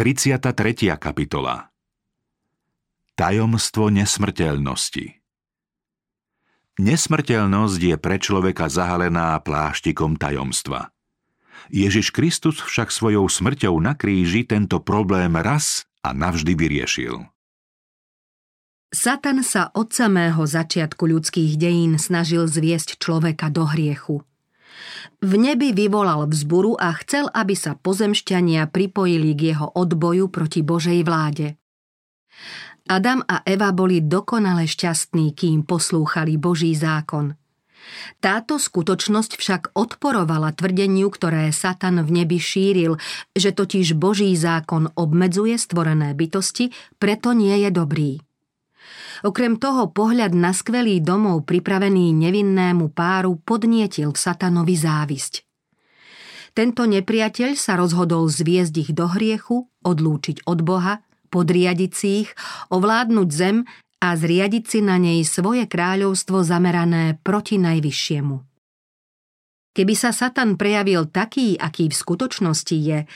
33. kapitola Tajomstvo nesmrteľnosti Nesmrteľnosť je pre človeka zahalená pláštikom tajomstva. Ježiš Kristus však svojou smrťou na kríži tento problém raz a navždy vyriešil. Satan sa od samého začiatku ľudských dejín snažil zviesť človeka do hriechu – v nebi vyvolal vzburu a chcel, aby sa pozemšťania pripojili k jeho odboju proti Božej vláde. Adam a Eva boli dokonale šťastní, kým poslúchali Boží zákon. Táto skutočnosť však odporovala tvrdeniu, ktoré Satan v nebi šíril, že totiž Boží zákon obmedzuje stvorené bytosti, preto nie je dobrý. Okrem toho pohľad na skvelý domov pripravený nevinnému páru podnietil v satanovi závisť. Tento nepriateľ sa rozhodol zviezť ich do hriechu, odlúčiť od Boha, podriadiť si ich, ovládnuť zem a zriadiť si na nej svoje kráľovstvo zamerané proti najvyššiemu. Keby sa Satan prejavil taký, aký v skutočnosti je,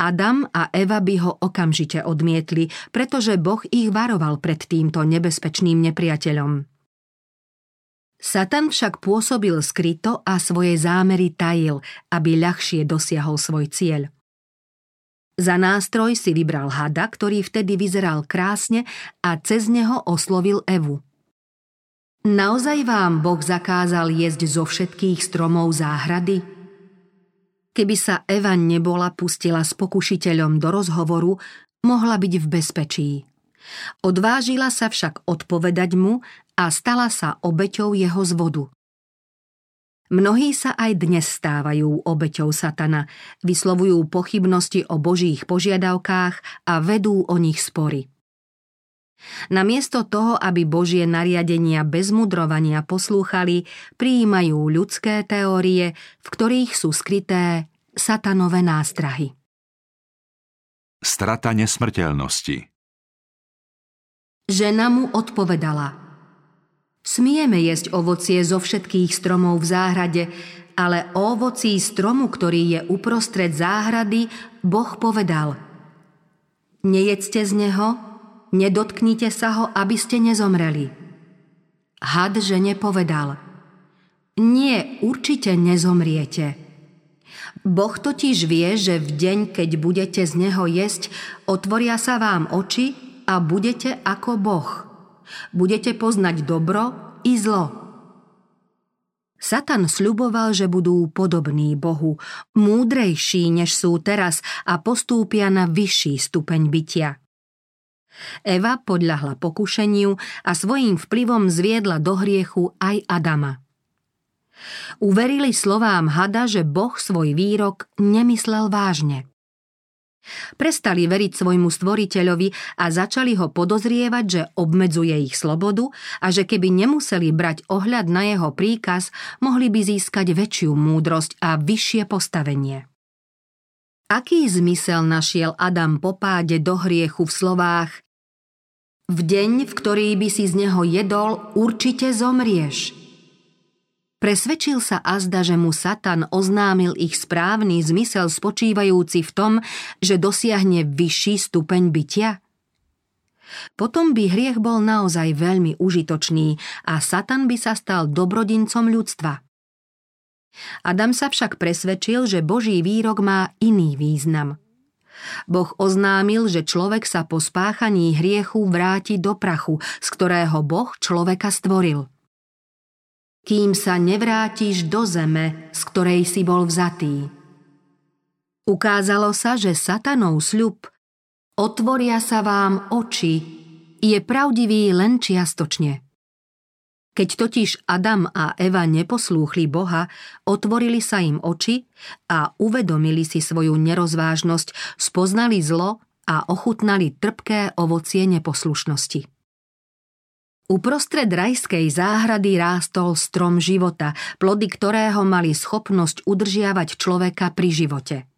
Adam a Eva by ho okamžite odmietli, pretože Boh ich varoval pred týmto nebezpečným nepriateľom. Satan však pôsobil skryto a svoje zámery tajil, aby ľahšie dosiahol svoj cieľ. Za nástroj si vybral hada, ktorý vtedy vyzeral krásne a cez neho oslovil Evu. Naozaj vám Boh zakázal jesť zo všetkých stromov záhrady? Keby sa Eva nebola pustila s pokušiteľom do rozhovoru, mohla byť v bezpečí. Odvážila sa však odpovedať mu a stala sa obeťou jeho zvodu. Mnohí sa aj dnes stávajú obeťou satana, vyslovujú pochybnosti o božích požiadavkách a vedú o nich spory. Namiesto toho, aby Božie nariadenia bez mudrovania poslúchali, prijímajú ľudské teórie, v ktorých sú skryté satanové nástrahy. Strata nesmrteľnosti Žena mu odpovedala Smieme jesť ovocie zo všetkých stromov v záhrade, ale o ovocí stromu, ktorý je uprostred záhrady, Boh povedal Nejedzte z neho, nedotknite sa ho, aby ste nezomreli. Had žene povedal, nie, určite nezomriete. Boh totiž vie, že v deň, keď budete z neho jesť, otvoria sa vám oči a budete ako Boh. Budete poznať dobro i zlo. Satan sľuboval, že budú podobní Bohu, múdrejší, než sú teraz a postúpia na vyšší stupeň bytia. Eva podľahla pokušeniu a svojím vplyvom zviedla do hriechu aj Adama. Uverili slovám hada, že Boh svoj výrok nemyslel vážne. Prestali veriť svojmu stvoriteľovi a začali ho podozrievať, že obmedzuje ich slobodu a že keby nemuseli brať ohľad na jeho príkaz, mohli by získať väčšiu múdrosť a vyššie postavenie. Aký zmysel našiel Adam po páde do hriechu v slovách V deň, v ktorý by si z neho jedol, určite zomrieš. Presvedčil sa azda, že mu Satan oznámil ich správny zmysel spočívajúci v tom, že dosiahne vyšší stupeň bytia? Potom by hriech bol naozaj veľmi užitočný a Satan by sa stal dobrodincom ľudstva. Adam sa však presvedčil, že Boží výrok má iný význam. Boh oznámil, že človek sa po spáchaní hriechu vráti do prachu, z ktorého Boh človeka stvoril. Kým sa nevrátiš do zeme, z ktorej si bol vzatý. Ukázalo sa, že satanov sľub otvoria sa vám oči, je pravdivý len čiastočne. Keď totiž Adam a Eva neposlúchli Boha, otvorili sa im oči a uvedomili si svoju nerozvážnosť, spoznali zlo a ochutnali trpké ovocie neposlušnosti. Uprostred rajskej záhrady rástol strom života, plody ktorého mali schopnosť udržiavať človeka pri živote.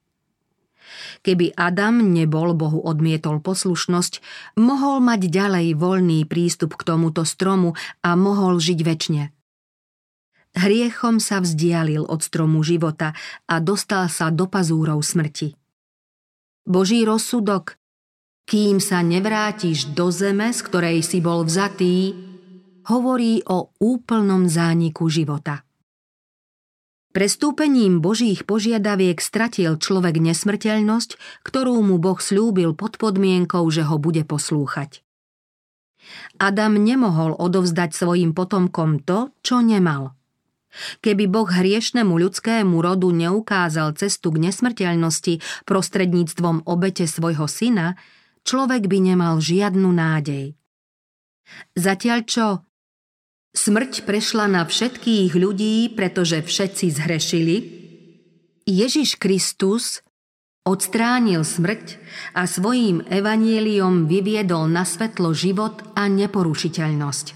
Keby Adam nebol Bohu odmietol poslušnosť, mohol mať ďalej voľný prístup k tomuto stromu a mohol žiť väčšine. Hriechom sa vzdialil od stromu života a dostal sa do pazúrov smrti. Boží rozsudok kým sa nevrátiš do zeme, z ktorej si bol vzatý, hovorí o úplnom zániku života. Prestúpením Božích požiadaviek stratil človek nesmrteľnosť, ktorú mu Boh slúbil pod podmienkou, že ho bude poslúchať. Adam nemohol odovzdať svojim potomkom to, čo nemal. Keby Boh hriešnemu ľudskému rodu neukázal cestu k nesmrteľnosti prostredníctvom obete svojho syna, človek by nemal žiadnu nádej. Zatiaľ čo Smrť prešla na všetkých ľudí, pretože všetci zhrešili. Ježiš Kristus odstránil smrť a svojím evanieliom vyviedol na svetlo život a neporušiteľnosť.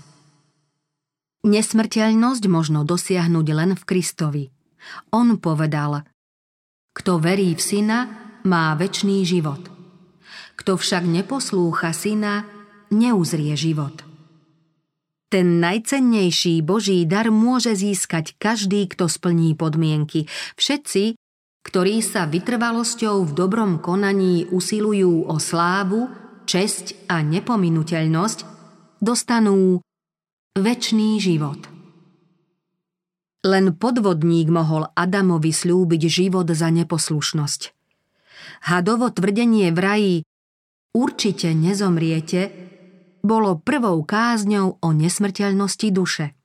Nesmrteľnosť možno dosiahnuť len v Kristovi. On povedal, kto verí v syna, má väčší život. Kto však neposlúcha syna, neuzrie život. Ten najcennejší Boží dar môže získať každý, kto splní podmienky. Všetci, ktorí sa vytrvalosťou v dobrom konaní usilujú o slávu, česť a nepominuteľnosť, dostanú väčší život. Len podvodník mohol Adamovi slúbiť život za neposlušnosť. Hadovo tvrdenie v raji určite nezomriete, bolo prvou kázňou o nesmrteľnosti duše.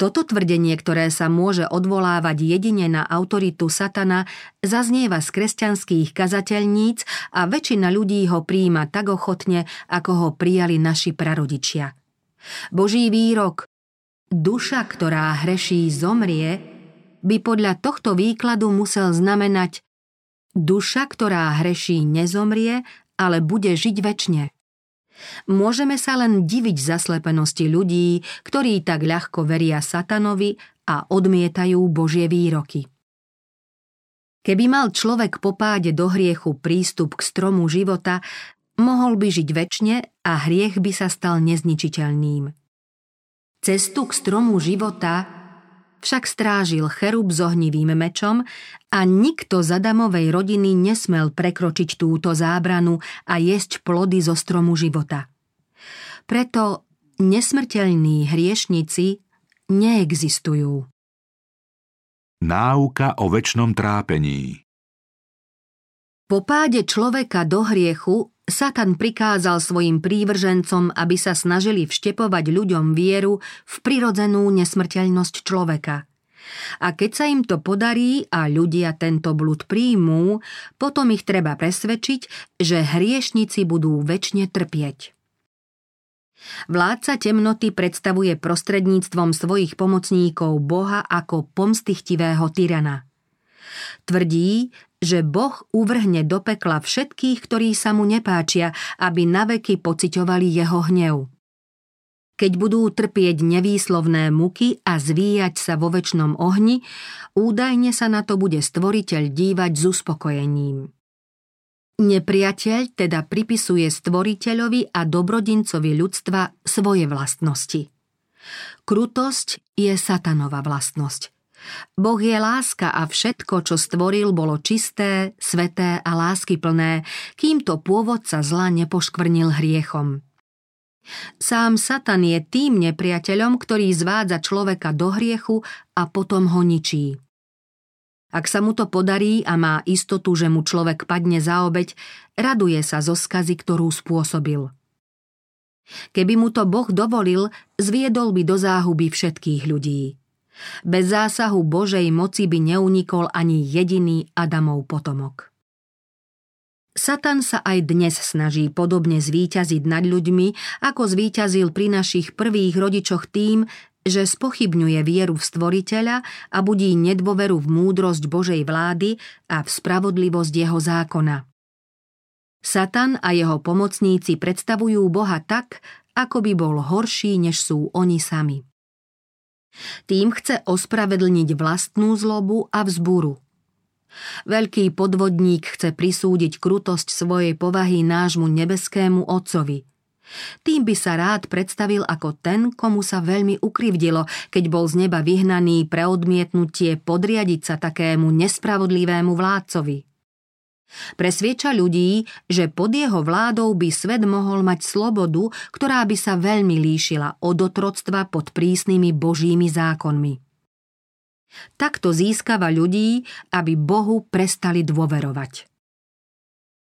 Toto tvrdenie, ktoré sa môže odvolávať jedine na autoritu satana, zaznieva z kresťanských kazateľníc a väčšina ľudí ho príjima tak ochotne, ako ho prijali naši prarodičia. Boží výrok Duša, ktorá hreší, zomrie, by podľa tohto výkladu musel znamenať Duša, ktorá hreší, nezomrie, ale bude žiť väčšine. Môžeme sa len diviť zaslepenosti ľudí, ktorí tak ľahko veria satanovi a odmietajú Božie výroky. Keby mal človek po páde do hriechu prístup k stromu života, mohol by žiť väčšine a hriech by sa stal nezničiteľným. Cestu k stromu života však strážil cherub s ohnivým mečom a nikto z Adamovej rodiny nesmel prekročiť túto zábranu a jesť plody zo stromu života. Preto nesmrteľní hriešnici neexistujú. Náuka o väčšnom trápení Po páde človeka do hriechu Satan prikázal svojim prívržencom, aby sa snažili vštepovať ľuďom vieru v prirodzenú nesmrteľnosť človeka. A keď sa im to podarí a ľudia tento blud príjmú, potom ich treba presvedčiť, že hriešnici budú väčšine trpieť. Vládca temnoty predstavuje prostredníctvom svojich pomocníkov Boha ako pomstichtivého tyrana. Tvrdí, že Boh uvrhne do pekla všetkých, ktorí sa mu nepáčia, aby naveky pociťovali jeho hnev. Keď budú trpieť nevýslovné muky a zvíjať sa vo väčšnom ohni, údajne sa na to bude stvoriteľ dívať s uspokojením. Nepriateľ teda pripisuje stvoriteľovi a dobrodincovi ľudstva svoje vlastnosti. Krutosť je satanova vlastnosť – Boh je láska a všetko, čo stvoril, bolo čisté, sveté a láskyplné, kým to pôvodca zla nepoškvrnil hriechom. Sám Satan je tým nepriateľom, ktorý zvádza človeka do hriechu a potom ho ničí. Ak sa mu to podarí a má istotu, že mu človek padne za obeď, raduje sa zo skazy, ktorú spôsobil. Keby mu to Boh dovolil, zviedol by do záhuby všetkých ľudí. Bez zásahu Božej moci by neunikol ani jediný Adamov potomok. Satan sa aj dnes snaží podobne zvíťaziť nad ľuďmi, ako zvíťazil pri našich prvých rodičoch tým, že spochybňuje vieru v stvoriteľa a budí nedôveru v múdrosť Božej vlády a v spravodlivosť jeho zákona. Satan a jeho pomocníci predstavujú Boha tak, ako by bol horší, než sú oni sami. Tým chce ospravedlniť vlastnú zlobu a vzburu. Veľký podvodník chce prisúdiť krutosť svojej povahy nášmu nebeskému Otcovi. Tým by sa rád predstavil ako ten, komu sa veľmi ukrivdilo, keď bol z neba vyhnaný pre odmietnutie podriadiť sa takému nespravodlivému vládcovi. Presvieča ľudí, že pod jeho vládou by svet mohol mať slobodu, ktorá by sa veľmi líšila od otroctva pod prísnymi božími zákonmi. Takto získava ľudí, aby Bohu prestali dôverovať.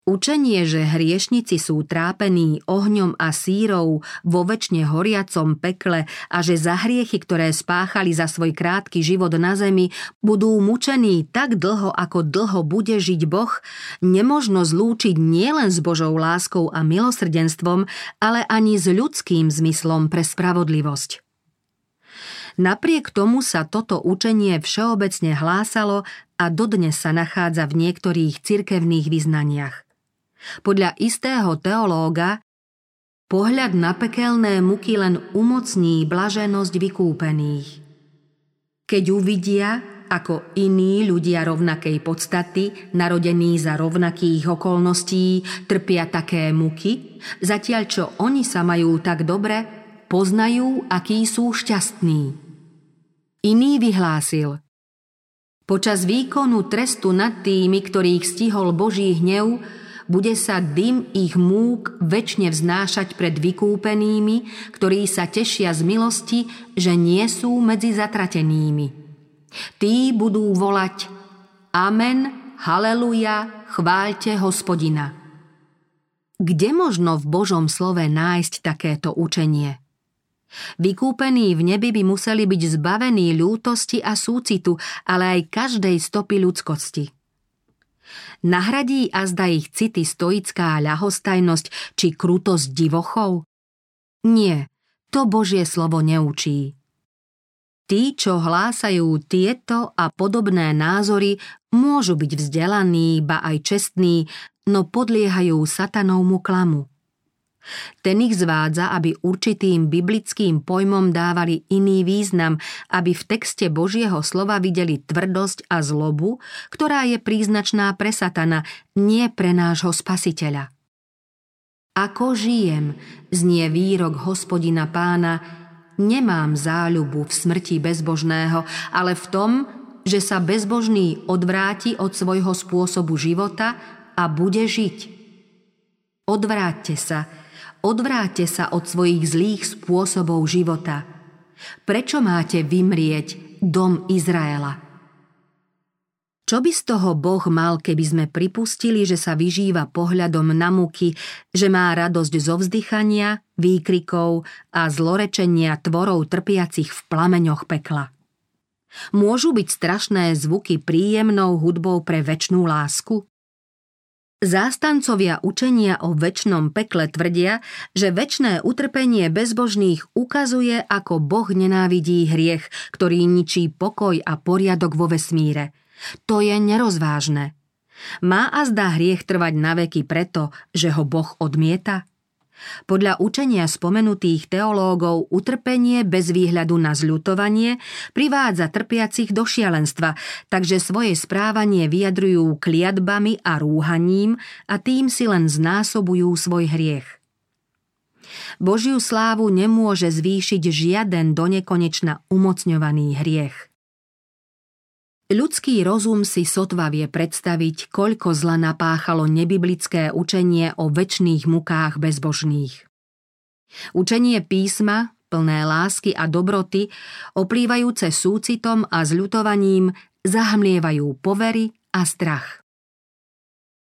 Učenie, že hriešnici sú trápení ohňom a sírou vo väčšine horiacom pekle a že za hriechy, ktoré spáchali za svoj krátky život na zemi, budú mučení tak dlho, ako dlho bude žiť Boh, nemožno zlúčiť nielen s Božou láskou a milosrdenstvom, ale ani s ľudským zmyslom pre spravodlivosť. Napriek tomu sa toto učenie všeobecne hlásalo a dodnes sa nachádza v niektorých cirkevných vyznaniach. Podľa istého teológa pohľad na pekelné muky len umocní blaženosť vykúpených. Keď uvidia, ako iní ľudia rovnakej podstaty, narodení za rovnakých okolností, trpia také muky, zatiaľ čo oni sa majú tak dobre, poznajú, akí sú šťastní. Iný vyhlásil – Počas výkonu trestu nad tými, ktorých stihol Boží hnev, bude sa dym ich múk väčšine vznášať pred vykúpenými, ktorí sa tešia z milosti, že nie sú medzi zatratenými. Tí budú volať Amen, Haleluja, chváľte hospodina. Kde možno v Božom slove nájsť takéto učenie? Vykúpení v nebi by museli byť zbavení ľútosti a súcitu, ale aj každej stopy ľudskosti. Nahradí azda ich city stoická ľahostajnosť či krutosť divochov? Nie, to Božie slovo neučí. Tí, čo hlásajú tieto a podobné názory, môžu byť vzdelaní, ba aj čestní, no podliehajú satanovmu klamu. Ten ich zvádza, aby určitým biblickým pojmom dávali iný význam, aby v texte Božieho slova videli tvrdosť a zlobu, ktorá je príznačná pre satana, nie pre nášho spasiteľa. Ako žijem, znie výrok hospodina pána, nemám záľubu v smrti bezbožného, ale v tom, že sa bezbožný odvráti od svojho spôsobu života a bude žiť. Odvráťte sa, Odvráte sa od svojich zlých spôsobov života. Prečo máte vymrieť dom Izraela? Čo by z toho Boh mal, keby sme pripustili, že sa vyžíva pohľadom na muky, že má radosť zo vzdychania, výkrikov a zlorečenia tvorov trpiacich v plameňoch pekla? Môžu byť strašné zvuky príjemnou hudbou pre väčšnú lásku? Zástancovia učenia o väčšnom pekle tvrdia, že väčšné utrpenie bezbožných ukazuje, ako Boh nenávidí hriech, ktorý ničí pokoj a poriadok vo vesmíre. To je nerozvážne. Má a zdá hriech trvať na veky preto, že ho Boh odmieta? Podľa učenia spomenutých teológov utrpenie bez výhľadu na zľutovanie privádza trpiacich do šialenstva, takže svoje správanie vyjadrujú kliatbami a rúhaním a tým si len znásobujú svoj hriech. Božiu slávu nemôže zvýšiť žiaden donekonečna umocňovaný hriech. Ľudský rozum si sotva vie predstaviť, koľko zla napáchalo nebiblické učenie o väčšných mukách bezbožných. Učenie písma, plné lásky a dobroty, oplývajúce súcitom a zľutovaním, zahmlievajú povery a strach.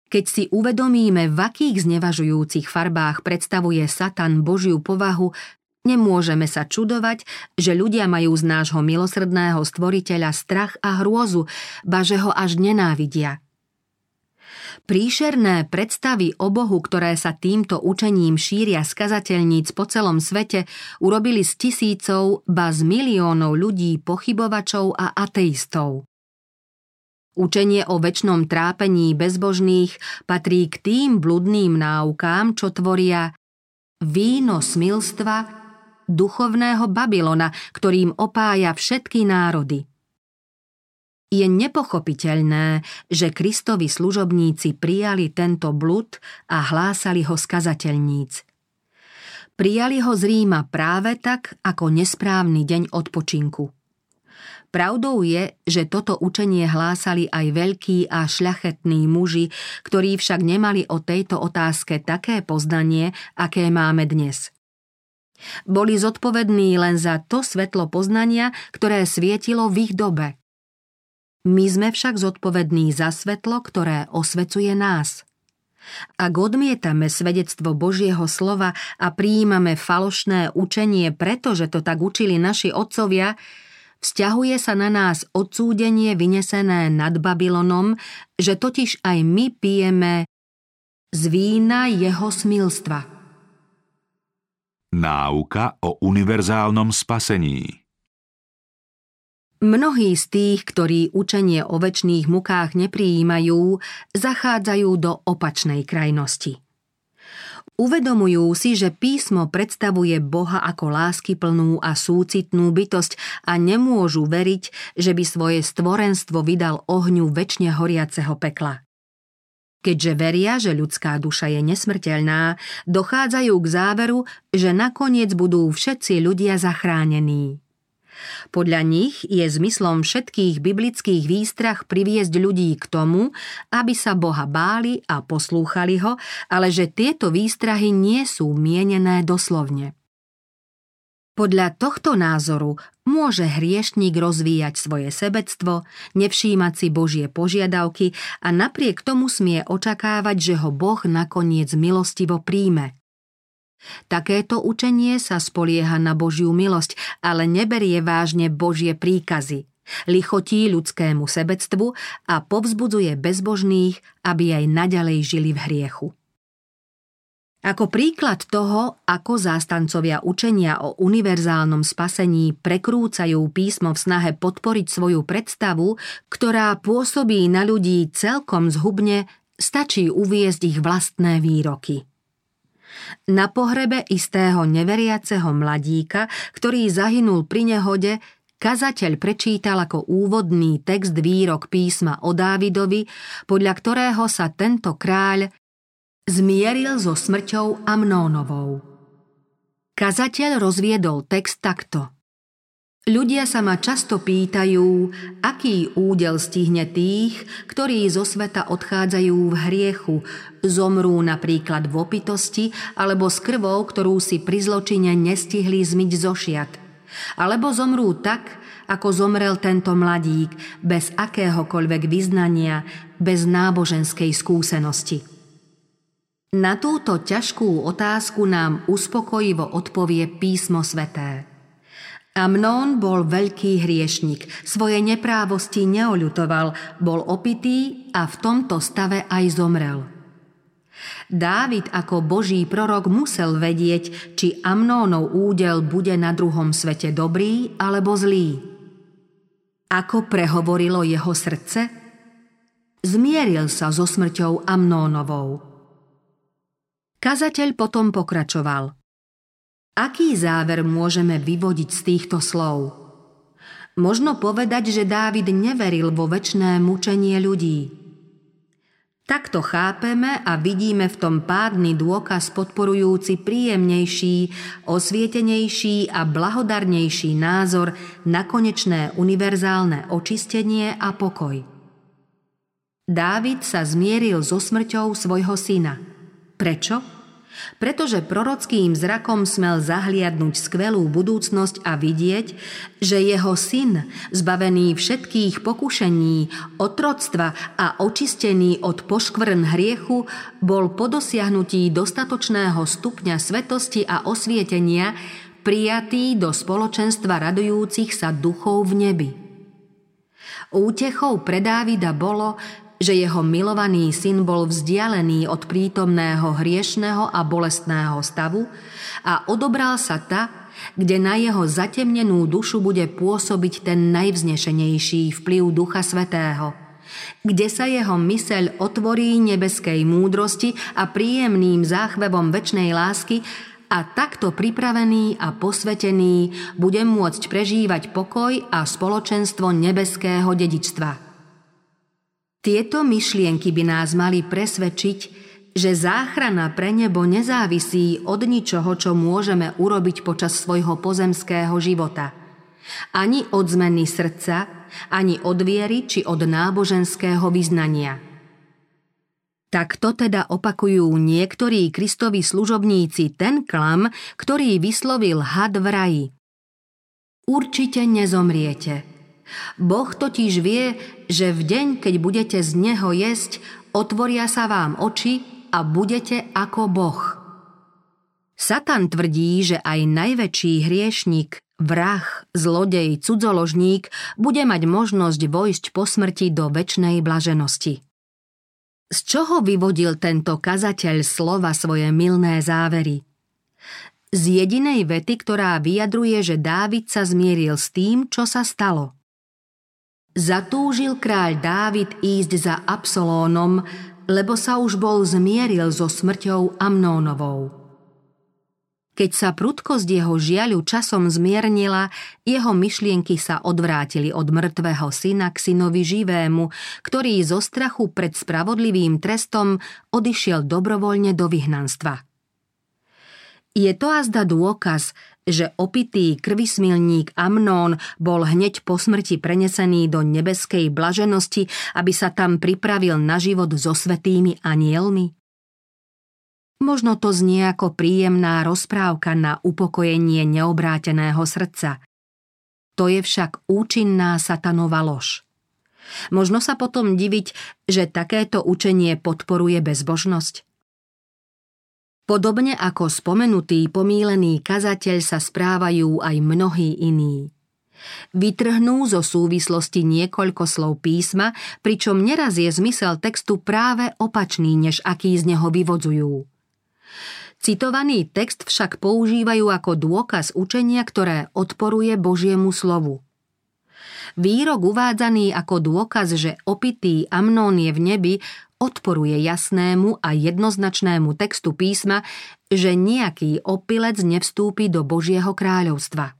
Keď si uvedomíme, v akých znevažujúcich farbách predstavuje Satan Božiu povahu, Nemôžeme sa čudovať, že ľudia majú z nášho milosrdného stvoriteľa strach a hrôzu, ba že ho až nenávidia. Príšerné predstavy o Bohu, ktoré sa týmto učením šíria skazateľníc po celom svete, urobili z tisícov, ba z miliónov ľudí pochybovačov a ateistov. Učenie o väčšnom trápení bezbožných patrí k tým bludným náukám, čo tvoria víno smilstva duchovného Babylona, ktorým opája všetky národy. Je nepochopiteľné, že Kristovi služobníci prijali tento blud a hlásali ho skazateľníc. Prijali ho z Ríma práve tak, ako nesprávny deň odpočinku. Pravdou je, že toto učenie hlásali aj veľkí a šľachetní muži, ktorí však nemali o tejto otázke také poznanie, aké máme dnes. Boli zodpovední len za to svetlo poznania, ktoré svietilo v ich dobe. My sme však zodpovední za svetlo, ktoré osvecuje nás. Ak odmietame svedectvo Božieho slova a prijímame falošné učenie, pretože to tak učili naši otcovia, Vzťahuje sa na nás odsúdenie vynesené nad Babylonom, že totiž aj my pijeme z vína jeho smilstva. Náuka o univerzálnom spasení Mnohí z tých, ktorí učenie o väčšných mukách neprijímajú, zachádzajú do opačnej krajnosti. Uvedomujú si, že písmo predstavuje Boha ako láskyplnú a súcitnú bytosť a nemôžu veriť, že by svoje stvorenstvo vydal ohňu väčšine horiaceho pekla. Keďže veria, že ľudská duša je nesmrteľná, dochádzajú k záveru, že nakoniec budú všetci ľudia zachránení. Podľa nich je zmyslom všetkých biblických výstrah priviesť ľudí k tomu, aby sa Boha báli a poslúchali ho, ale že tieto výstrahy nie sú mienené doslovne. Podľa tohto názoru môže hriešník rozvíjať svoje sebectvo, nevšímať si Božie požiadavky a napriek tomu smie očakávať, že ho Boh nakoniec milostivo príjme. Takéto učenie sa spolieha na Božiu milosť, ale neberie vážne Božie príkazy. Lichotí ľudskému sebectvu a povzbudzuje bezbožných, aby aj naďalej žili v hriechu. Ako príklad toho, ako zástancovia učenia o univerzálnom spasení prekrúcajú písmo v snahe podporiť svoju predstavu, ktorá pôsobí na ľudí celkom zhubne, stačí uviezť ich vlastné výroky. Na pohrebe istého neveriaceho mladíka, ktorý zahynul pri nehode, kazateľ prečítal ako úvodný text výrok písma o Dávidovi, podľa ktorého sa tento kráľ zmieril so smrťou Amnónovou. Kazateľ rozviedol text takto. Ľudia sa ma často pýtajú, aký údel stihne tých, ktorí zo sveta odchádzajú v hriechu, zomrú napríklad v opitosti alebo s krvou, ktorú si pri zločine nestihli zmyť zo šiat. Alebo zomrú tak, ako zomrel tento mladík, bez akéhokoľvek vyznania, bez náboženskej skúsenosti. Na túto ťažkú otázku nám uspokojivo odpovie písmo sveté. Amnón bol veľký hriešnik, svoje neprávosti neoľutoval, bol opitý a v tomto stave aj zomrel. Dávid ako boží prorok musel vedieť, či Amnónov údel bude na druhom svete dobrý alebo zlý. Ako prehovorilo jeho srdce? Zmieril sa so smrťou Amnónovou. Kazateľ potom pokračoval – Aký záver môžeme vyvodiť z týchto slov? Možno povedať, že Dávid neveril vo väčšné mučenie ľudí. Takto chápeme a vidíme v tom pádny dôkaz podporujúci príjemnejší, osvietenejší a blahodarnejší názor na konečné univerzálne očistenie a pokoj. Dávid sa zmieril so smrťou svojho syna. Prečo? pretože prorockým zrakom smel zahliadnúť skvelú budúcnosť a vidieť, že jeho syn, zbavený všetkých pokušení, otroctva a očistený od poškvrn hriechu, bol po dosiahnutí dostatočného stupňa svetosti a osvietenia prijatý do spoločenstva radujúcich sa duchov v nebi. Útechou pre Dávida bolo, že jeho milovaný syn bol vzdialený od prítomného hriešného a bolestného stavu a odobral sa ta, kde na jeho zatemnenú dušu bude pôsobiť ten najvznešenejší vplyv Ducha Svetého, kde sa jeho myseľ otvorí nebeskej múdrosti a príjemným záchvevom väčšnej lásky a takto pripravený a posvetený bude môcť prežívať pokoj a spoločenstvo nebeského dedičstva. Tieto myšlienky by nás mali presvedčiť, že záchrana pre nebo nezávisí od ničoho, čo môžeme urobiť počas svojho pozemského života. ani od zmeny srdca, ani od viery či od náboženského vyznania. Takto teda opakujú niektorí Kristovi služobníci ten klam, ktorý vyslovil had v raji. Určite nezomriete. Boh totiž vie, že v deň, keď budete z neho jesť, otvoria sa vám oči a budete ako Boh. Satan tvrdí, že aj najväčší hriešnik, vrah, zlodej, cudzoložník bude mať možnosť vojsť po smrti do väčšnej blaženosti. Z čoho vyvodil tento kazateľ slova svoje milné závery? Z jedinej vety, ktorá vyjadruje, že Dávid sa zmieril s tým, čo sa stalo. Zatúžil kráľ Dávid ísť za Absolónom, lebo sa už bol zmieril so smrťou Amnónovou. Keď sa prudkosť jeho žiaľu časom zmiernila, jeho myšlienky sa odvrátili od mŕtvého syna k synovi živému, ktorý zo strachu pred spravodlivým trestom odišiel dobrovoľne do vyhnanstva. Je to azda dôkaz, že opitý krvismilník Amnón bol hneď po smrti prenesený do nebeskej blaženosti, aby sa tam pripravil na život so svetými anielmi? Možno to znie ako príjemná rozprávka na upokojenie neobráteného srdca. To je však účinná satanova lož. Možno sa potom diviť, že takéto učenie podporuje bezbožnosť. Podobne ako spomenutý pomílený kazateľ sa správajú aj mnohí iní. Vytrhnú zo súvislosti niekoľko slov písma, pričom neraz je zmysel textu práve opačný, než aký z neho vyvodzujú. Citovaný text však používajú ako dôkaz učenia, ktoré odporuje Božiemu slovu. Výrok uvádzaný ako dôkaz, že opitý Amnón je v nebi, odporuje jasnému a jednoznačnému textu písma, že nejaký opilec nevstúpi do Božieho kráľovstva.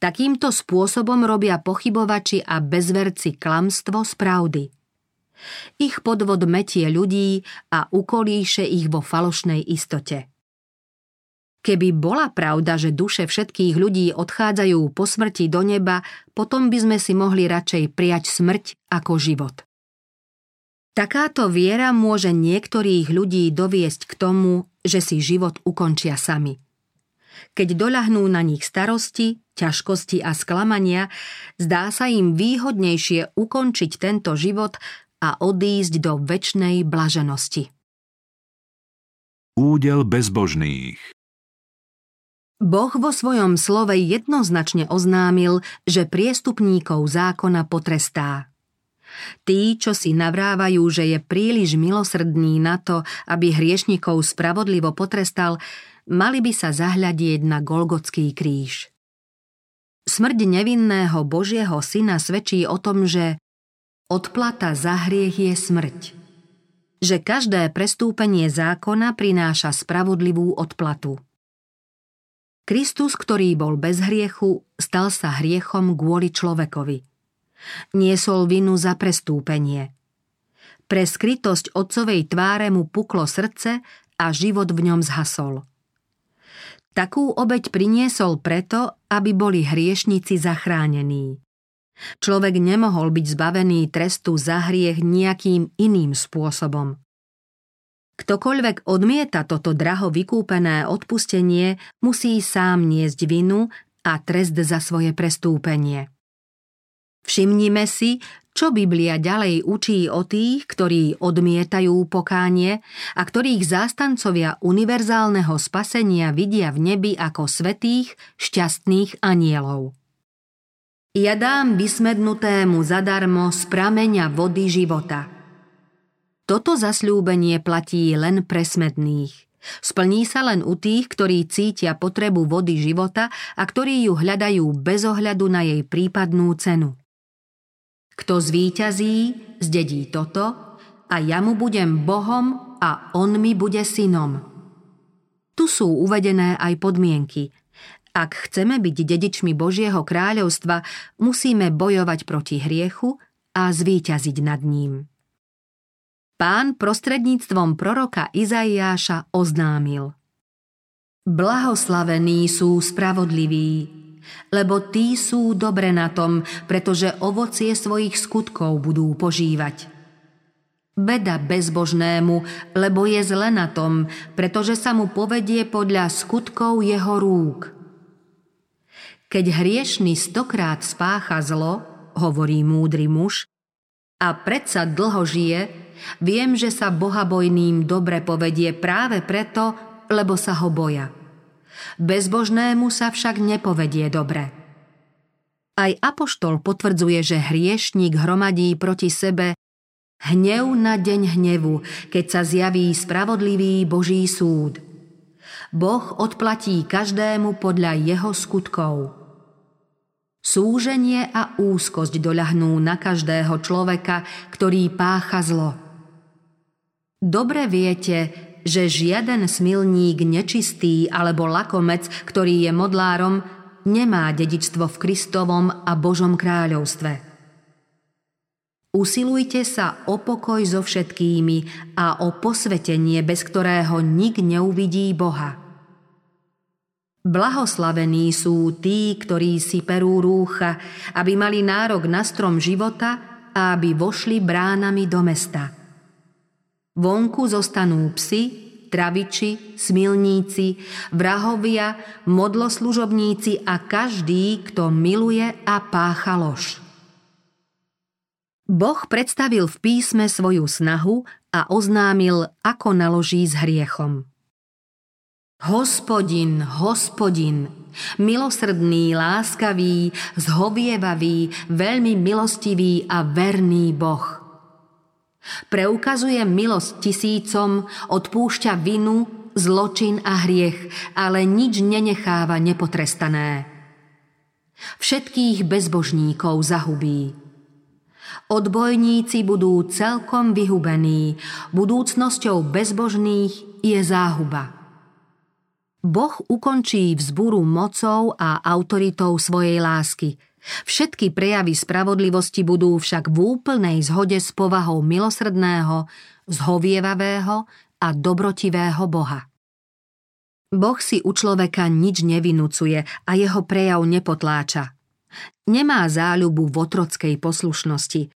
Takýmto spôsobom robia pochybovači a bezverci klamstvo z pravdy – ich podvod metie ľudí a ukolíše ich vo falošnej istote. Keby bola pravda, že duše všetkých ľudí odchádzajú po smrti do neba, potom by sme si mohli radšej prijať smrť ako život. Takáto viera môže niektorých ľudí doviesť k tomu, že si život ukončia sami. Keď doľahnú na nich starosti, ťažkosti a sklamania, zdá sa im výhodnejšie ukončiť tento život a odísť do väčšnej blaženosti. Údel bezbožných Boh vo svojom slove jednoznačne oznámil, že priestupníkov zákona potrestá. Tí, čo si navrávajú, že je príliš milosrdný na to, aby hriešnikov spravodlivo potrestal, mali by sa zahľadieť na Golgotský kríž. Smrť nevinného Božieho syna svedčí o tom, že Odplata za hriech je smrť. Že každé prestúpenie zákona prináša spravodlivú odplatu. Kristus, ktorý bol bez hriechu, stal sa hriechom kvôli človekovi. Niesol vinu za prestúpenie. Pre skrytosť otcovej tváre mu puklo srdce a život v ňom zhasol. Takú obeď priniesol preto, aby boli hriešnici zachránení. Človek nemohol byť zbavený trestu za hriech nejakým iným spôsobom. Ktokoľvek odmieta toto draho vykúpené odpustenie, musí sám niesť vinu a trest za svoje prestúpenie. Všimnime si, čo Biblia ďalej učí o tých, ktorí odmietajú pokánie a ktorých zástancovia univerzálneho spasenia vidia v nebi ako svetých, šťastných anielov. Ja dám vysmednutému zadarmo z prameňa vody života. Toto zasľúbenie platí len pre smedných. Splní sa len u tých, ktorí cítia potrebu vody života a ktorí ju hľadajú bez ohľadu na jej prípadnú cenu. Kto zvíťazí, zdedí toto a ja mu budem Bohom a on mi bude synom. Tu sú uvedené aj podmienky – ak chceme byť dedičmi Božieho kráľovstva, musíme bojovať proti hriechu a zvíťaziť nad ním. Pán prostredníctvom proroka Izaiáša oznámil Blahoslavení sú spravodliví, lebo tí sú dobre na tom, pretože ovocie svojich skutkov budú požívať. Beda bezbožnému, lebo je zle na tom, pretože sa mu povedie podľa skutkov jeho rúk. Keď hriešný stokrát spácha zlo, hovorí múdry muž, a predsa dlho žije, viem, že sa bohabojným dobre povedie práve preto, lebo sa ho boja. Bezbožnému sa však nepovedie dobre. Aj Apoštol potvrdzuje, že hriešník hromadí proti sebe hnev na deň hnevu, keď sa zjaví spravodlivý Boží súd. Boh odplatí každému podľa jeho skutkov. Súženie a úzkosť doľahnú na každého človeka, ktorý pácha zlo. Dobre viete, že žiaden smilník nečistý alebo lakomec, ktorý je modlárom, nemá dedičstvo v Kristovom a Božom kráľovstve. Usilujte sa o pokoj so všetkými a o posvetenie, bez ktorého nik neuvidí Boha. Blahoslavení sú tí, ktorí si perú rúcha, aby mali nárok na strom života a aby vošli bránami do mesta. Vonku zostanú psi, traviči, smilníci, vrahovia, modloslužobníci a každý, kto miluje a pácha lož. Boh predstavil v písme svoju snahu a oznámil, ako naloží s hriechom. Hospodin, hospodin, milosrdný, láskavý, zhovievavý, veľmi milostivý a verný Boh – Preukazuje milosť tisícom, odpúšťa vinu, zločin a hriech, ale nič nenecháva nepotrestané. Všetkých bezbožníkov zahubí. Odbojníci budú celkom vyhubení, budúcnosťou bezbožných je záhuba. Boh ukončí vzburu mocou a autoritou svojej lásky – Všetky prejavy spravodlivosti budú však v úplnej zhode s povahou milosrdného, zhovievavého a dobrotivého Boha. Boh si u človeka nič nevinúcuje a jeho prejav nepotláča. Nemá záľubu v otrockej poslušnosti.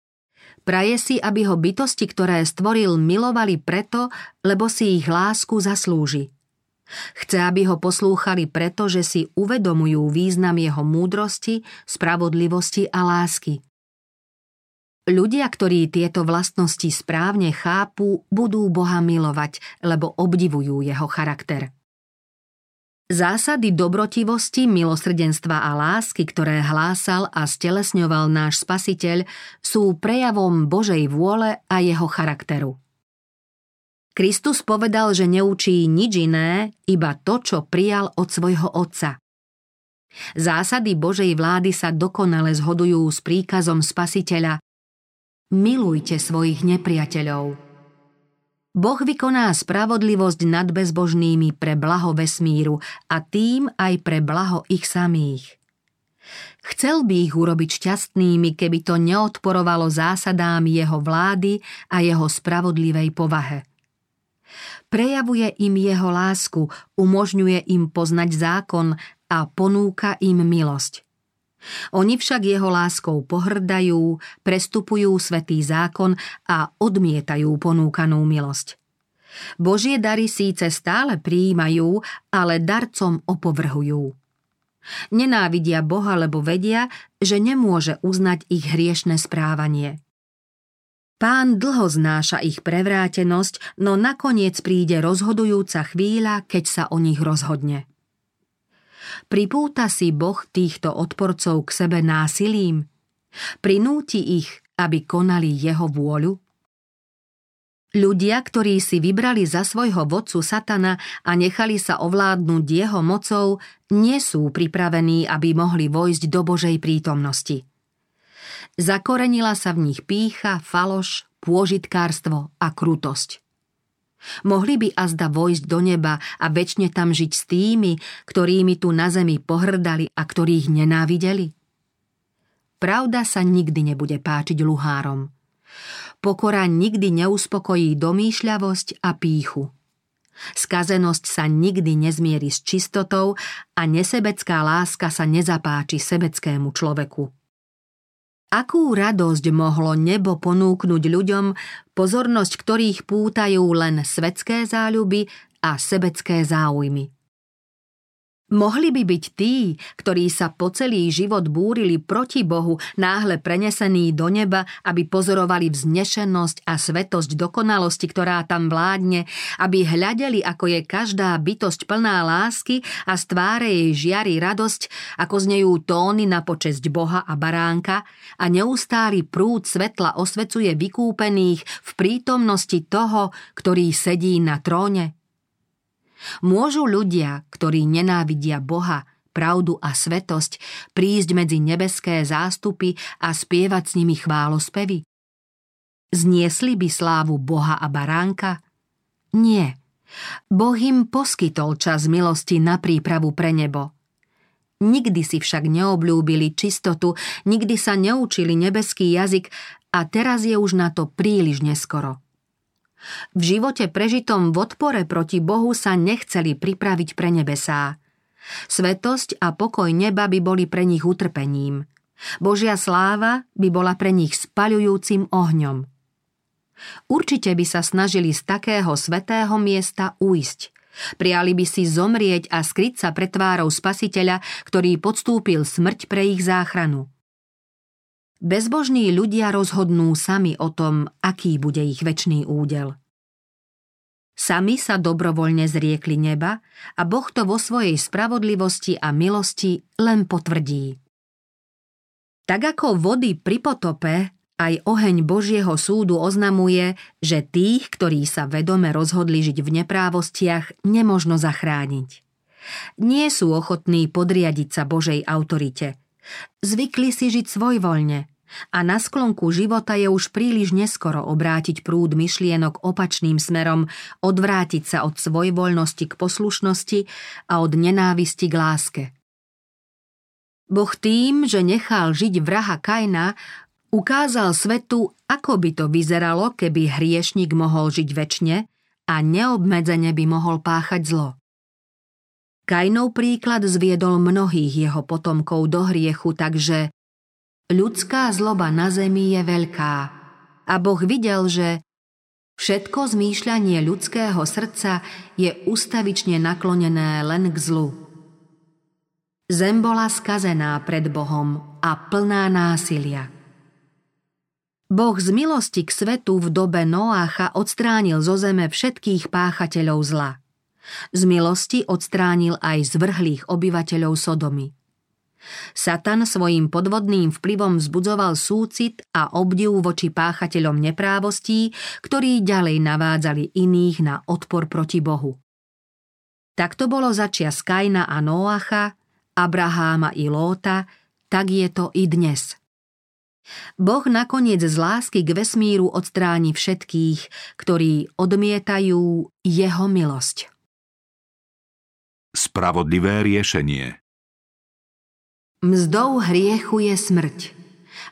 Praje si, aby ho bytosti, ktoré stvoril, milovali preto, lebo si ich lásku zaslúži – Chce, aby ho poslúchali preto, že si uvedomujú význam jeho múdrosti, spravodlivosti a lásky. Ľudia, ktorí tieto vlastnosti správne chápu, budú Boha milovať, lebo obdivujú jeho charakter. Zásady dobrotivosti, milosrdenstva a lásky, ktoré hlásal a stelesňoval náš spasiteľ, sú prejavom Božej vôle a jeho charakteru. Kristus povedal, že neučí nič iné, iba to, čo prijal od svojho Otca. Zásady Božej vlády sa dokonale zhodujú s príkazom Spasiteľa Milujte svojich nepriateľov. Boh vykoná spravodlivosť nad bezbožnými pre blaho vesmíru a tým aj pre blaho ich samých. Chcel by ich urobiť šťastnými, keby to neodporovalo zásadám jeho vlády a jeho spravodlivej povahe. Prejavuje im jeho lásku, umožňuje im poznať zákon a ponúka im milosť. Oni však jeho láskou pohrdajú, prestupujú svetý zákon a odmietajú ponúkanú milosť. Božie dary síce stále prijímajú, ale darcom opovrhujú. Nenávidia Boha, lebo vedia, že nemôže uznať ich hriešne správanie. Pán dlho znáša ich prevrátenosť, no nakoniec príde rozhodujúca chvíľa, keď sa o nich rozhodne. Pripúta si Boh týchto odporcov k sebe násilím? Prinúti ich, aby konali jeho vôľu? Ľudia, ktorí si vybrali za svojho vodcu satana a nechali sa ovládnuť jeho mocou, nie sú pripravení, aby mohli vojsť do Božej prítomnosti. Zakorenila sa v nich pícha, faloš, pôžitkárstvo a krutosť. Mohli by azda vojsť do neba a väčšine tam žiť s tými, ktorými tu na zemi pohrdali a ktorých nenávideli? Pravda sa nikdy nebude páčiť luhárom. Pokora nikdy neuspokojí domýšľavosť a píchu. Skazenosť sa nikdy nezmierí s čistotou a nesebecká láska sa nezapáči sebeckému človeku. Akú radosť mohlo nebo ponúknuť ľuďom, pozornosť ktorých pútajú len svetské záľuby a sebecké záujmy. Mohli by byť tí, ktorí sa po celý život búrili proti Bohu, náhle prenesení do neba, aby pozorovali vznešenosť a svetosť dokonalosti, ktorá tam vládne, aby hľadeli, ako je každá bytosť plná lásky a z tváre jej žiari radosť, ako znejú tóny na počesť Boha a baránka a neustály prúd svetla osvecuje vykúpených v prítomnosti toho, ktorý sedí na tróne? Môžu ľudia, ktorí nenávidia Boha, pravdu a svetosť, prísť medzi nebeské zástupy a spievať s nimi chválospevy? Zniesli by slávu Boha a baránka? Nie. Boh im poskytol čas milosti na prípravu pre nebo. Nikdy si však neobľúbili čistotu, nikdy sa neučili nebeský jazyk a teraz je už na to príliš neskoro. V živote prežitom v odpore proti Bohu sa nechceli pripraviť pre nebesá. Svetosť a pokoj neba by boli pre nich utrpením. Božia sláva by bola pre nich spaľujúcim ohňom. Určite by sa snažili z takého svetého miesta ujsť. Priali by si zomrieť a skryť sa pred tvárou spasiteľa, ktorý podstúpil smrť pre ich záchranu. Bezbožní ľudia rozhodnú sami o tom, aký bude ich väčší údel. Sami sa dobrovoľne zriekli neba a Boh to vo svojej spravodlivosti a milosti len potvrdí. Tak ako vody pri potope, aj oheň Božieho súdu oznamuje, že tých, ktorí sa vedome rozhodli žiť v neprávostiach, nemožno zachrániť. Nie sú ochotní podriadiť sa Božej autorite – Zvykli si žiť svojvoľne a na sklonku života je už príliš neskoro obrátiť prúd myšlienok opačným smerom, odvrátiť sa od svojvoľnosti k poslušnosti a od nenávisti k láske. Boh tým, že nechal žiť vraha Kaina, ukázal svetu, ako by to vyzeralo, keby hriešnik mohol žiť väčšine a neobmedzene by mohol páchať zlo. Kainov príklad zviedol mnohých jeho potomkov do hriechu, takže ľudská zloba na zemi je veľká a Boh videl, že všetko zmýšľanie ľudského srdca je ustavične naklonené len k zlu. Zem bola skazená pred Bohom a plná násilia. Boh z milosti k svetu v dobe Noácha odstránil zo zeme všetkých páchateľov zla – z milosti odstránil aj zvrhlých obyvateľov Sodomy. Satan svojim podvodným vplyvom vzbudzoval súcit a obdiv voči páchateľom neprávostí, ktorí ďalej navádzali iných na odpor proti Bohu. Tak to bolo začias Kaina a Noacha, Abraháma i Lóta, tak je to i dnes. Boh nakoniec z lásky k vesmíru odstráni všetkých, ktorí odmietajú jeho milosť. Spravodlivé riešenie Mzdou hriechu je smrť,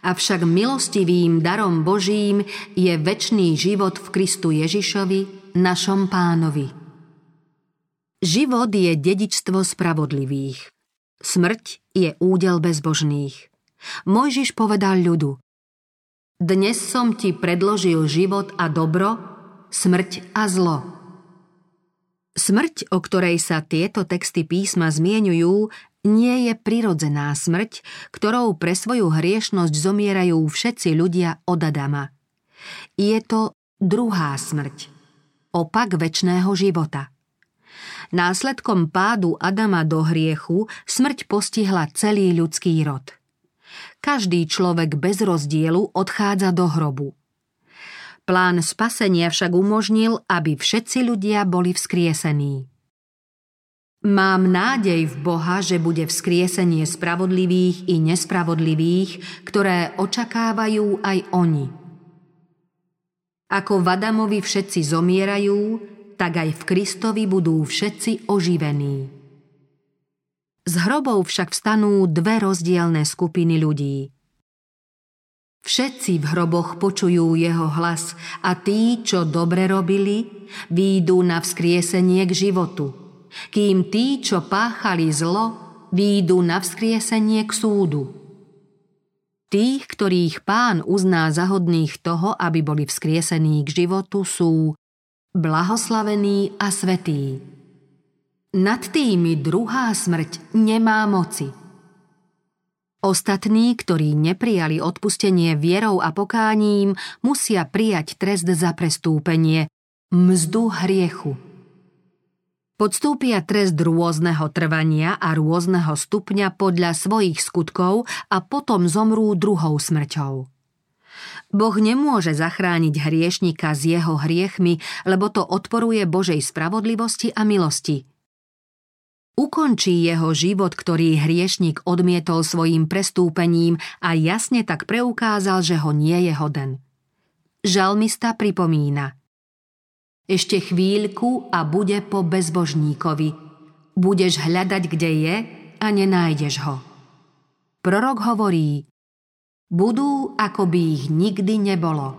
avšak milostivým darom Božím je väčší život v Kristu Ježišovi, našom pánovi. Život je dedičstvo spravodlivých. Smrť je údel bezbožných. Mojžiš povedal ľudu Dnes som ti predložil život a dobro, smrť a zlo. Smrť, o ktorej sa tieto texty písma zmienujú, nie je prirodzená smrť, ktorou pre svoju hriešnosť zomierajú všetci ľudia od Adama. Je to druhá smrť, opak väčšného života. Následkom pádu Adama do hriechu smrť postihla celý ľudský rod. Každý človek bez rozdielu odchádza do hrobu – Plán spasenia však umožnil, aby všetci ľudia boli vzkriesení. Mám nádej v Boha, že bude vzkriesenie spravodlivých i nespravodlivých, ktoré očakávajú aj oni. Ako v Adamovi všetci zomierajú, tak aj v Kristovi budú všetci oživení. Z hrobov však vstanú dve rozdielne skupiny ľudí – Všetci v hroboch počujú jeho hlas a tí, čo dobre robili, výjdu na vzkriesenie k životu, kým tí, čo páchali zlo, výjdu na vzkriesenie k súdu. Tých, ktorých pán uzná za hodných toho, aby boli vzkriesení k životu, sú blahoslavení a svetí. Nad tými druhá smrť nemá moci – Ostatní, ktorí neprijali odpustenie vierou a pokáním, musia prijať trest za prestúpenie, mzdu hriechu. Podstúpia trest rôzneho trvania a rôzneho stupňa podľa svojich skutkov a potom zomrú druhou smrťou. Boh nemôže zachrániť hriešnika s jeho hriechmi, lebo to odporuje Božej spravodlivosti a milosti – Ukončí jeho život, ktorý hriešnik odmietol svojim prestúpením a jasne tak preukázal, že ho nie je hoden. Žalmista pripomína Ešte chvíľku a bude po bezbožníkovi. Budeš hľadať, kde je a nenájdeš ho. Prorok hovorí Budú, ako by ich nikdy nebolo.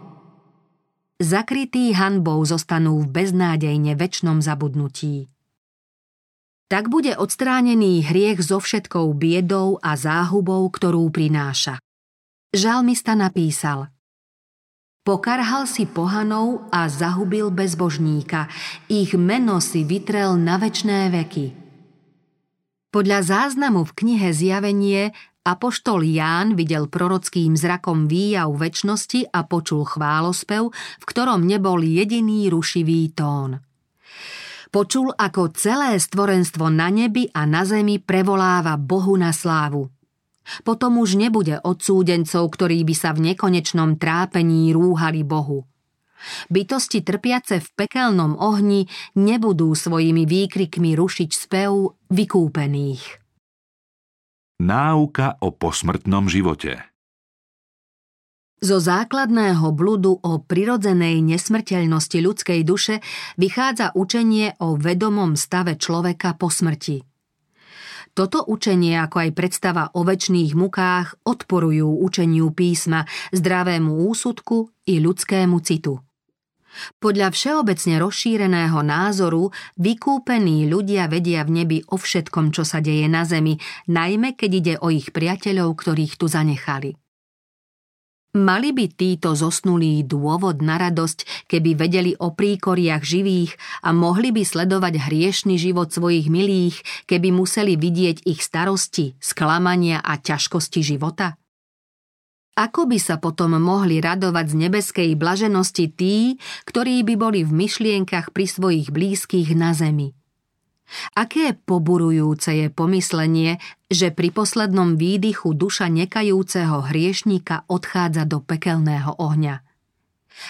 Zakrytí hanbou zostanú v beznádejne väčšnom zabudnutí. Tak bude odstránený hriech so všetkou biedou a záhubou, ktorú prináša. Žalmista napísal Pokarhal si pohanov a zahubil bezbožníka, ich meno si vytrel na večné veky. Podľa záznamu v knihe Zjavenie Apoštol Ján videl prorockým zrakom výjav väčšnosti a počul chválospev, v ktorom nebol jediný rušivý tón. Počul, ako celé stvorenstvo na nebi a na zemi prevoláva Bohu na slávu. Potom už nebude odsúdencov, ktorí by sa v nekonečnom trápení rúhali Bohu. Bytosti trpiace v pekelnom ohni nebudú svojimi výkrikmi rušiť spev vykúpených. Náuka o posmrtnom živote zo základného bludu o prirodzenej nesmrteľnosti ľudskej duše vychádza učenie o vedomom stave človeka po smrti. Toto učenie, ako aj predstava o väčšných mukách, odporujú učeniu písma, zdravému úsudku i ľudskému citu. Podľa všeobecne rozšíreného názoru vykúpení ľudia vedia v nebi o všetkom, čo sa deje na zemi, najmä keď ide o ich priateľov, ktorých tu zanechali. Mali by títo zosnulí dôvod na radosť, keby vedeli o príkoriach živých a mohli by sledovať hriešný život svojich milých, keby museli vidieť ich starosti, sklamania a ťažkosti života? Ako by sa potom mohli radovať z nebeskej blaženosti tí, ktorí by boli v myšlienkach pri svojich blízkych na zemi? Aké poburujúce je pomyslenie, že pri poslednom výdychu duša nekajúceho hriešníka odchádza do pekelného ohňa.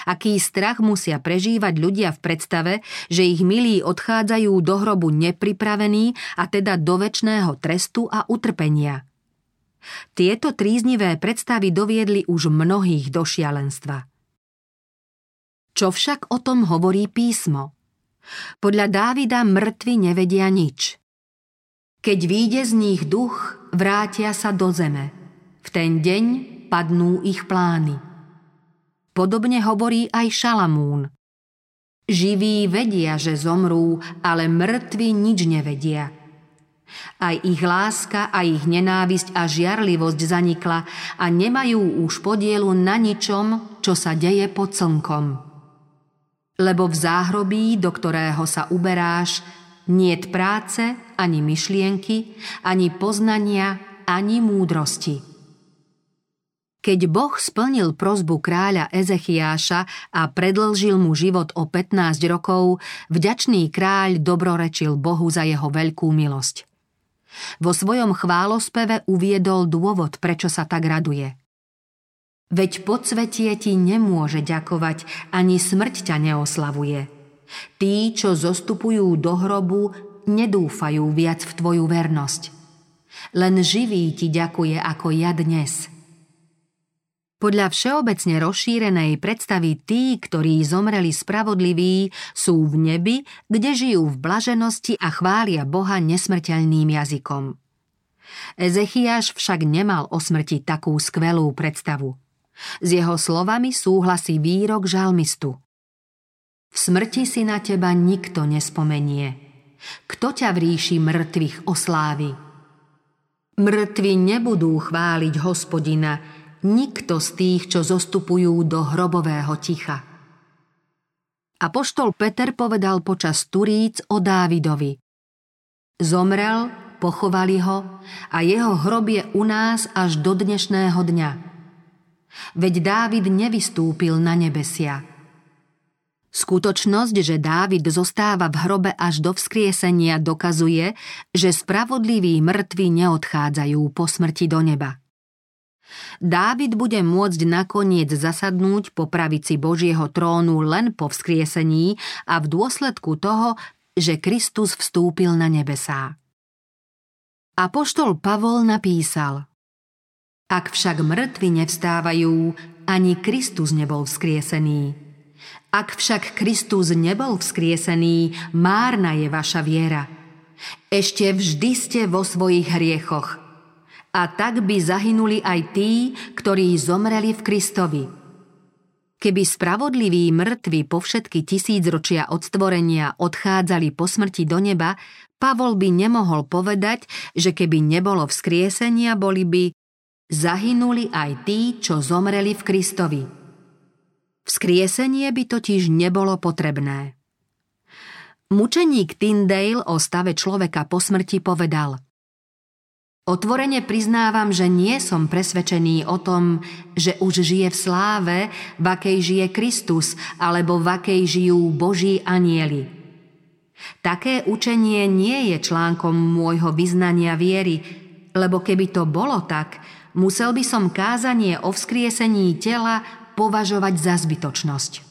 Aký strach musia prežívať ľudia v predstave, že ich milí odchádzajú do hrobu nepripravení a teda do väčšného trestu a utrpenia. Tieto tríznivé predstavy doviedli už mnohých do šialenstva. Čo však o tom hovorí písmo? Podľa Dávida mŕtvi nevedia nič. Keď výjde z nich duch, vrátia sa do zeme. V ten deň padnú ich plány. Podobne hovorí aj Šalamún. Živí vedia, že zomrú, ale mŕtvi nič nevedia. Aj ich láska a ich nenávisť a žiarlivosť zanikla a nemajú už podielu na ničom, čo sa deje pod slnkom lebo v záhrobí, do ktorého sa uberáš, niet práce, ani myšlienky, ani poznania, ani múdrosti. Keď Boh splnil prozbu kráľa Ezechiáša a predlžil mu život o 15 rokov, vďačný kráľ dobrorečil Bohu za jeho veľkú milosť. Vo svojom chválospeve uviedol dôvod, prečo sa tak raduje – Veď podsvetie ti nemôže ďakovať, ani smrť ťa neoslavuje. Tí, čo zostupujú do hrobu, nedúfajú viac v tvoju vernosť. Len živý ti ďakuje ako ja dnes. Podľa všeobecne rozšírenej predstavy tí, ktorí zomreli spravodliví, sú v nebi, kde žijú v blaženosti a chvália Boha nesmrteľným jazykom. Ezechiaš však nemal o smrti takú skvelú predstavu – S jeho slovami súhlasí výrok žalmistu. V smrti si na teba nikto nespomenie. Kto ťa v ríši mŕtvych oslávi? Mŕtvi nebudú chváliť hospodina, nikto z tých, čo zostupujú do hrobového ticha. Apoštol Peter povedal počas Turíc o Dávidovi. Zomrel, pochovali ho a jeho hrob je u nás až do dnešného dňa. Veď Dávid nevystúpil na nebesia – Skutočnosť, že Dávid zostáva v hrobe až do vzkriesenia, dokazuje, že spravodliví mŕtvi neodchádzajú po smrti do neba. Dávid bude môcť nakoniec zasadnúť po pravici Božieho trónu len po vzkriesení a v dôsledku toho, že Kristus vstúpil na nebesá. Apoštol Pavol napísal Ak však mŕtvi nevstávajú, ani Kristus nebol vzkriesený. Ak však Kristus nebol vzkriesený, márna je vaša viera. Ešte vždy ste vo svojich hriechoch. A tak by zahynuli aj tí, ktorí zomreli v Kristovi. Keby spravodliví mŕtvi po všetky tisícročia od stvorenia odchádzali po smrti do neba, Pavol by nemohol povedať, že keby nebolo vzkriesenia, boli by zahynuli aj tí, čo zomreli v Kristovi. Vzkriesenie by totiž nebolo potrebné. Mučeník Tyndale o stave človeka po smrti povedal Otvorene priznávam, že nie som presvedčený o tom, že už žije v sláve, v akej žije Kristus, alebo v akej žijú Boží anieli. Také učenie nie je článkom môjho vyznania viery, lebo keby to bolo tak, musel by som kázanie o vzkriesení tela považovať za zbytočnosť.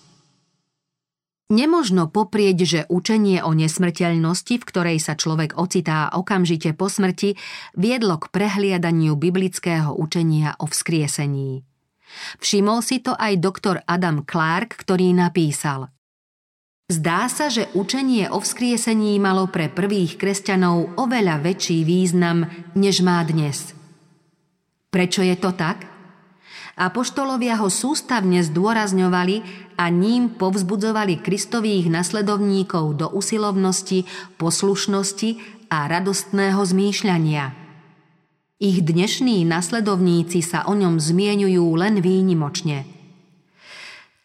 Nemožno poprieť, že učenie o nesmrteľnosti, v ktorej sa človek ocitá okamžite po smrti, viedlo k prehliadaniu biblického učenia o vzkriesení. Všimol si to aj doktor Adam Clark, ktorý napísal Zdá sa, že učenie o vzkriesení malo pre prvých kresťanov oveľa väčší význam, než má dnes. Prečo je to tak? Apoštolovia ho sústavne zdôrazňovali a ním povzbudzovali kristových nasledovníkov do usilovnosti, poslušnosti a radostného zmýšľania. Ich dnešní nasledovníci sa o ňom zmienujú len výnimočne.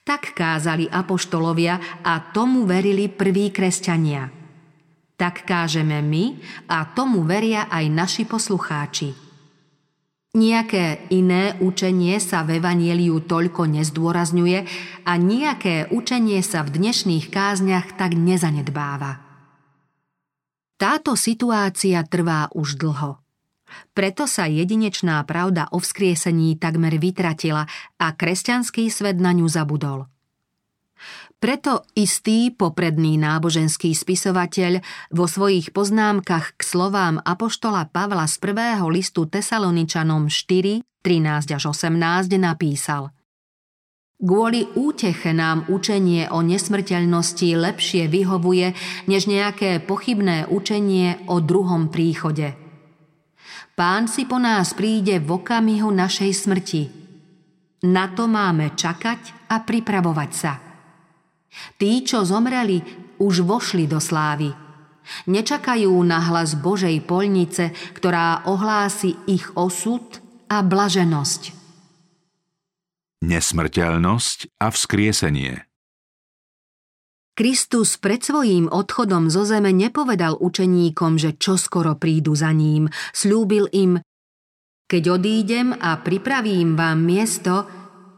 Tak kázali apoštolovia a tomu verili prví kresťania. Tak kážeme my a tomu veria aj naši poslucháči. Nejaké iné učenie sa v Evanieliu toľko nezdôrazňuje a nejaké učenie sa v dnešných kázniach tak nezanedbáva. Táto situácia trvá už dlho. Preto sa jedinečná pravda o vzkriesení takmer vytratila a kresťanský svet na ňu zabudol. Preto istý popredný náboženský spisovateľ vo svojich poznámkach k slovám Apoštola Pavla z prvého listu Tesaloničanom 4, 13 až 18 napísal Kvôli úteche nám učenie o nesmrteľnosti lepšie vyhovuje, než nejaké pochybné učenie o druhom príchode. Pán si po nás príde v okamihu našej smrti. Na to máme čakať a pripravovať sa – Tí, čo zomreli, už vošli do slávy. Nečakajú na hlas Božej polnice, ktorá ohlási ich osud a blaženosť. Nesmrteľnosť a vzkriesenie Kristus pred svojím odchodom zo zeme nepovedal učeníkom, že čoskoro prídu za ním. Slúbil im, keď odídem a pripravím vám miesto,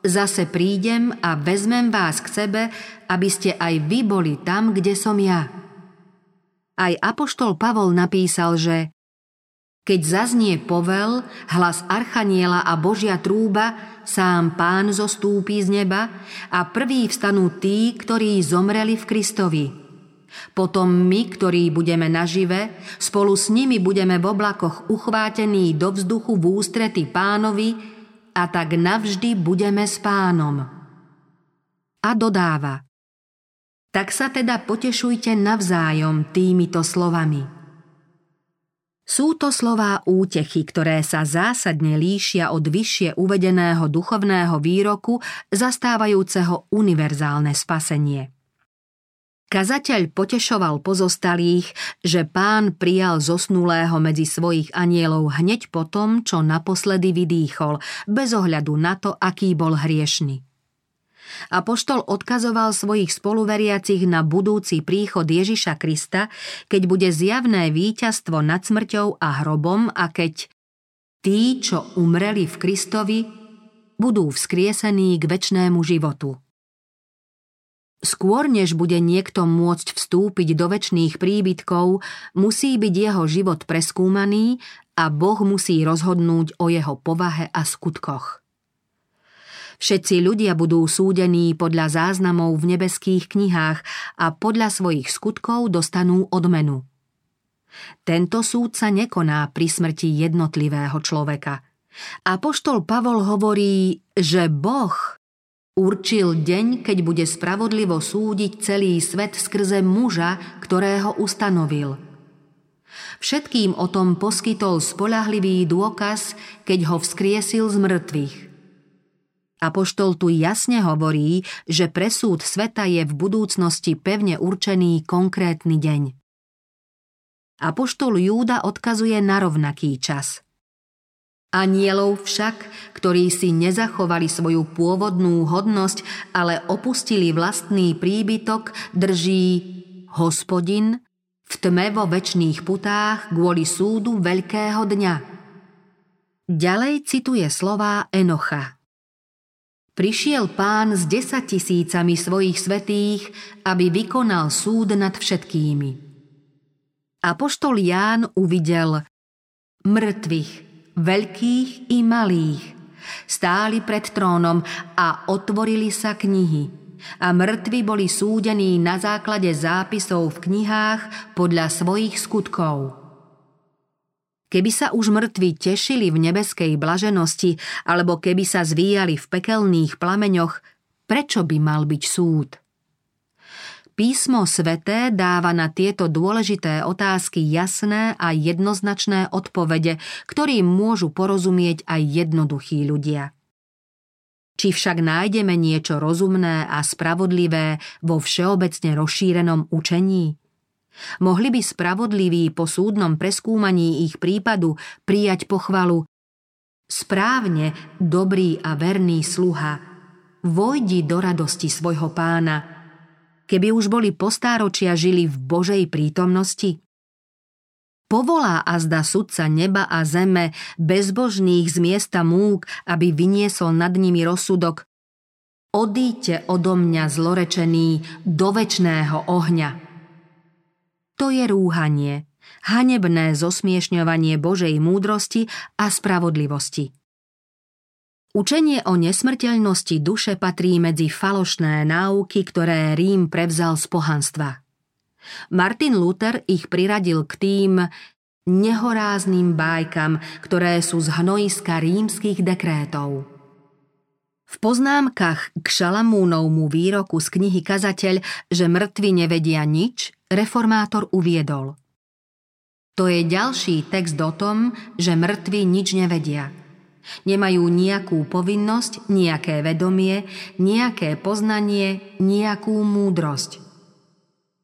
zase prídem a vezmem vás k sebe, aby ste aj vy boli tam, kde som ja. Aj Apoštol Pavol napísal, že keď zaznie povel, hlas Archaniela a Božia trúba, sám pán zostúpi z neba a prví vstanú tí, ktorí zomreli v Kristovi. Potom my, ktorí budeme nažive, spolu s nimi budeme v oblakoch uchvátení do vzduchu v ústrety pánovi a tak navždy budeme s pánom. A dodáva, tak sa teda potešujte navzájom týmito slovami. Sú to slová útechy, ktoré sa zásadne líšia od vyššie uvedeného duchovného výroku zastávajúceho univerzálne spasenie. Kazateľ potešoval pozostalých, že pán prijal zosnulého medzi svojich anielov hneď po tom, čo naposledy vydýchol, bez ohľadu na to, aký bol hriešný. Apoštol odkazoval svojich spoluveriacich na budúci príchod Ježiša Krista, keď bude zjavné víťazstvo nad smrťou a hrobom a keď tí, čo umreli v Kristovi, budú vzkriesení k väčšnému životu. Skôr než bude niekto môcť vstúpiť do väčšných príbytkov, musí byť jeho život preskúmaný a Boh musí rozhodnúť o jeho povahe a skutkoch. Všetci ľudia budú súdení podľa záznamov v nebeských knihách a podľa svojich skutkov dostanú odmenu. Tento súd sa nekoná pri smrti jednotlivého človeka. A poštol Pavol hovorí, že Boh určil deň, keď bude spravodlivo súdiť celý svet skrze muža, ktorého ustanovil. Všetkým o tom poskytol spolahlivý dôkaz, keď ho vzkriesil z mŕtvych – Apoštol tu jasne hovorí, že presúd sveta je v budúcnosti pevne určený konkrétny deň. Apoštol Júda odkazuje na rovnaký čas. Anielov však, ktorí si nezachovali svoju pôvodnú hodnosť, ale opustili vlastný príbytok, drží hospodin v tme vo väčšných putách kvôli súdu veľkého dňa. Ďalej cituje slová Enocha. Prišiel pán s desatisícami svojich svetých, aby vykonal súd nad všetkými. Apoštol Ján uvidel mŕtvych, veľkých i malých, stáli pred trónom a otvorili sa knihy a mŕtvi boli súdení na základe zápisov v knihách podľa svojich skutkov. Keby sa už mŕtvi tešili v nebeskej blaženosti alebo keby sa zvíjali v pekelných plameňoch, prečo by mal byť súd? Písmo sveté dáva na tieto dôležité otázky jasné a jednoznačné odpovede, ktorým môžu porozumieť aj jednoduchí ľudia. Či však nájdeme niečo rozumné a spravodlivé vo všeobecne rozšírenom učení? Mohli by spravodliví po súdnom preskúmaní ich prípadu prijať pochvalu Správne, dobrý a verný sluha, vojdi do radosti svojho pána, keby už boli postáročia žili v Božej prítomnosti? Povolá azda sudca neba a zeme, bezbožných z miesta múk, aby vyniesol nad nimi rozsudok. Odíďte odo mňa zlorečený do väčšného ohňa to je rúhanie, hanebné zosmiešňovanie Božej múdrosti a spravodlivosti. Učenie o nesmrteľnosti duše patrí medzi falošné náuky, ktoré Rím prevzal z pohanstva. Martin Luther ich priradil k tým nehorázným bájkam, ktoré sú z hnojiska rímskych dekrétov. V poznámkach k Šalamúnovmu výroku z knihy Kazateľ, že mŕtvi nevedia nič, reformátor uviedol. To je ďalší text o tom, že mŕtvi nič nevedia. Nemajú nejakú povinnosť, nejaké vedomie, nejaké poznanie, nejakú múdrosť.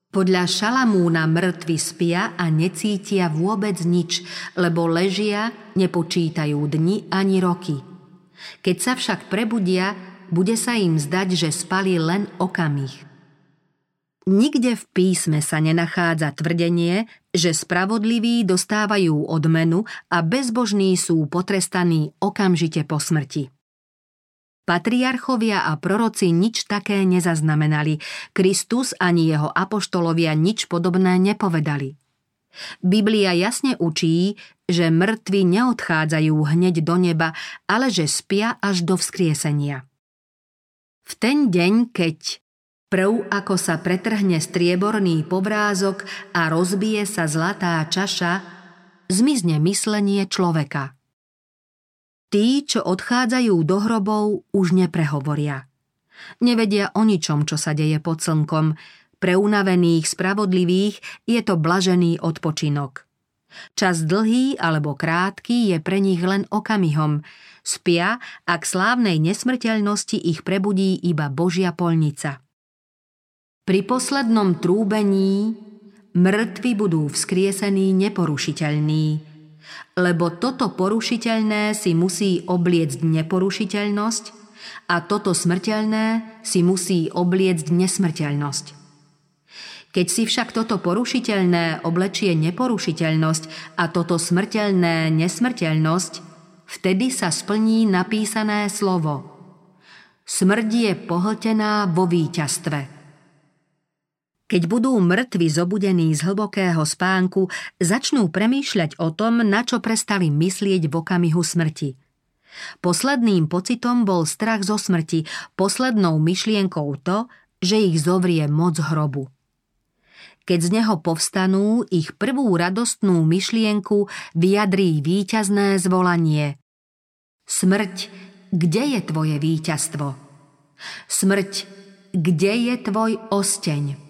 Podľa Šalamúna mŕtvi spia a necítia vôbec nič, lebo ležia, nepočítajú dni ani roky. Keď sa však prebudia, bude sa im zdať, že spali len okamih. Nikde v písme sa nenachádza tvrdenie, že spravodliví dostávajú odmenu a bezbožní sú potrestaní okamžite po smrti. Patriarchovia a proroci nič také nezaznamenali, Kristus ani jeho apoštolovia nič podobné nepovedali. Biblia jasne učí, že mŕtvi neodchádzajú hneď do neba, ale že spia až do vzkriesenia. V ten deň, keď Prv ako sa pretrhne strieborný povrázok a rozbije sa zlatá čaša, zmizne myslenie človeka. Tí, čo odchádzajú do hrobov, už neprehovoria. Nevedia o ničom, čo sa deje pod slnkom. Pre unavených, spravodlivých je to blažený odpočinok. Čas dlhý alebo krátky je pre nich len okamihom. Spia a k slávnej nesmrteľnosti ich prebudí iba Božia polnica. Pri poslednom trúbení mŕtvi budú vzkriesení neporušiteľní, lebo toto porušiteľné si musí obliecť neporušiteľnosť a toto smrteľné si musí obliecť nesmrteľnosť. Keď si však toto porušiteľné oblečie neporušiteľnosť a toto smrteľné nesmrteľnosť, vtedy sa splní napísané slovo. Smrť je pohltená vo víťazstve. Keď budú mŕtvi zobudení z hlbokého spánku, začnú premýšľať o tom, na čo prestali myslieť v okamihu smrti. Posledným pocitom bol strach zo smrti, poslednou myšlienkou to, že ich zovrie moc hrobu. Keď z neho povstanú, ich prvú radostnú myšlienku vyjadrí víťazné zvolanie. Smrť, kde je tvoje víťazstvo? Smrť, kde je tvoj osteň?